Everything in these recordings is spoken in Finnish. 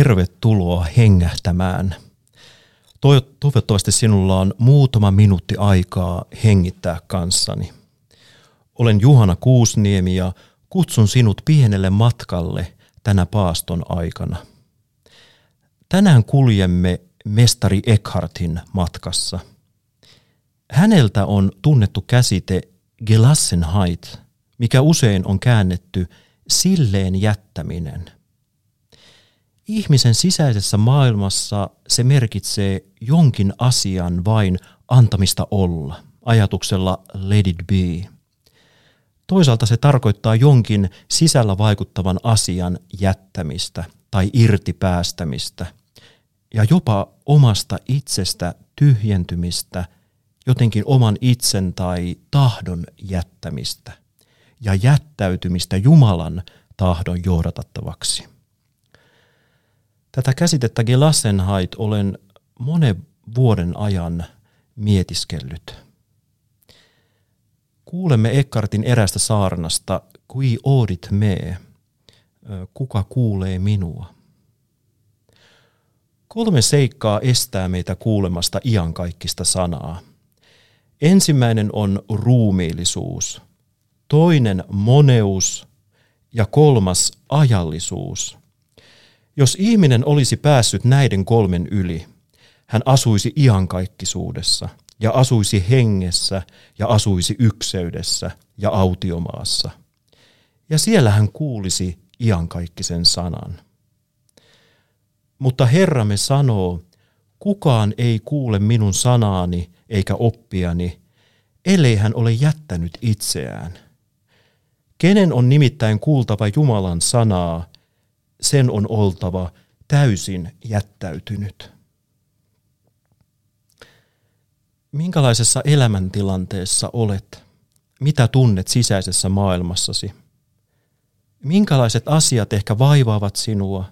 tervetuloa hengähtämään. Toivottavasti sinulla on muutama minuutti aikaa hengittää kanssani. Olen Juhana Kuusniemi ja kutsun sinut pienelle matkalle tänä paaston aikana. Tänään kuljemme mestari Eckhartin matkassa. Häneltä on tunnettu käsite Gelassenheit, mikä usein on käännetty silleen jättäminen – ihmisen sisäisessä maailmassa se merkitsee jonkin asian vain antamista olla, ajatuksella let it be. Toisaalta se tarkoittaa jonkin sisällä vaikuttavan asian jättämistä tai irtipäästämistä ja jopa omasta itsestä tyhjentymistä, jotenkin oman itsen tai tahdon jättämistä ja jättäytymistä Jumalan tahdon johdatattavaksi. Tätä käsitettä Gelassenheit olen monen vuoden ajan mietiskellyt. Kuulemme Ekkartin erästä saarnasta Qui odit me, kuka kuulee minua. Kolme seikkaa estää meitä kuulemasta iankaikkista sanaa. Ensimmäinen on ruumiillisuus, toinen moneus ja kolmas ajallisuus – jos ihminen olisi päässyt näiden kolmen yli, hän asuisi iankaikkisuudessa ja asuisi hengessä ja asuisi ykseydessä ja autiomaassa. Ja siellä hän kuulisi iankaikkisen sanan. Mutta Herramme sanoo, kukaan ei kuule minun sanaani eikä oppiani, ellei hän ole jättänyt itseään. Kenen on nimittäin kuultava Jumalan sanaa, sen on oltava täysin jättäytynyt. Minkälaisessa elämäntilanteessa olet? Mitä tunnet sisäisessä maailmassasi? Minkälaiset asiat ehkä vaivaavat sinua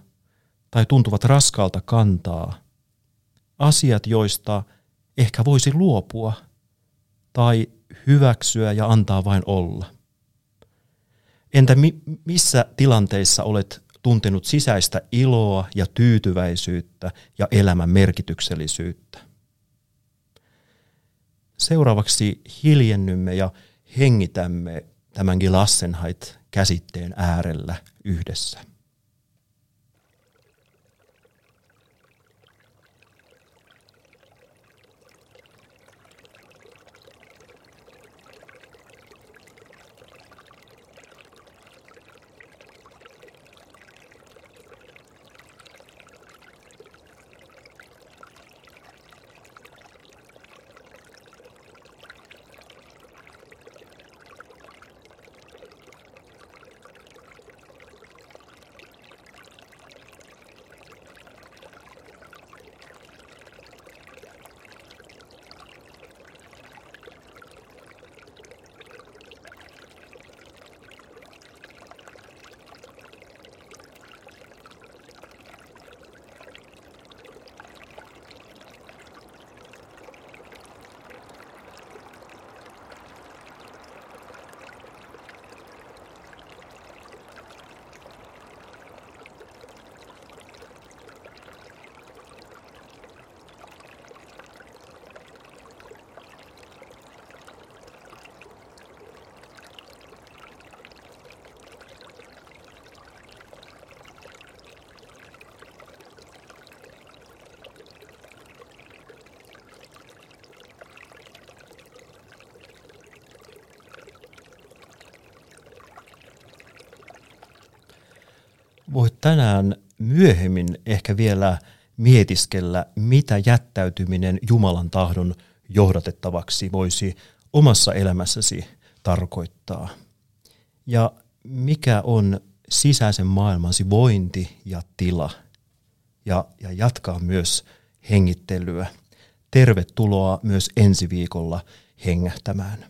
tai tuntuvat raskaalta kantaa? Asiat, joista ehkä voisi luopua tai hyväksyä ja antaa vain olla. Entä mi- missä tilanteissa olet tuntenut sisäistä iloa ja tyytyväisyyttä ja elämän merkityksellisyyttä. Seuraavaksi hiljennymme ja hengitämme tämän Gelassenheit-käsitteen äärellä yhdessä. Voit tänään myöhemmin ehkä vielä mietiskellä, mitä jättäytyminen Jumalan tahdon johdatettavaksi voisi omassa elämässäsi tarkoittaa. Ja mikä on sisäisen maailmansi vointi ja tila. Ja, ja jatkaa myös hengittelyä. Tervetuloa myös ensi viikolla hengähtämään.